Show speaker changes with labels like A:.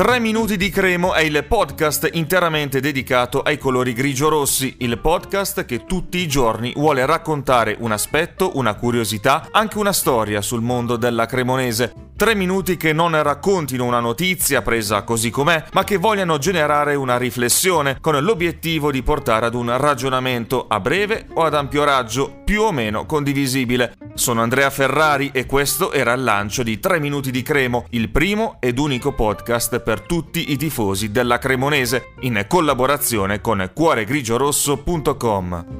A: 3 minuti di Cremo è il podcast interamente dedicato ai colori grigio-rossi, il podcast che tutti i giorni vuole raccontare un aspetto, una curiosità, anche una storia sul mondo della Cremonese. Tre minuti che non raccontino una notizia presa così com'è, ma che vogliano generare una riflessione con l'obiettivo di portare ad un ragionamento a breve o ad ampio raggio, più o meno condivisibile. Sono Andrea Ferrari e questo era il lancio di 3 minuti di Cremo, il primo ed unico podcast per tutti i tifosi della Cremonese, in collaborazione con cuoregrigiorosso.com.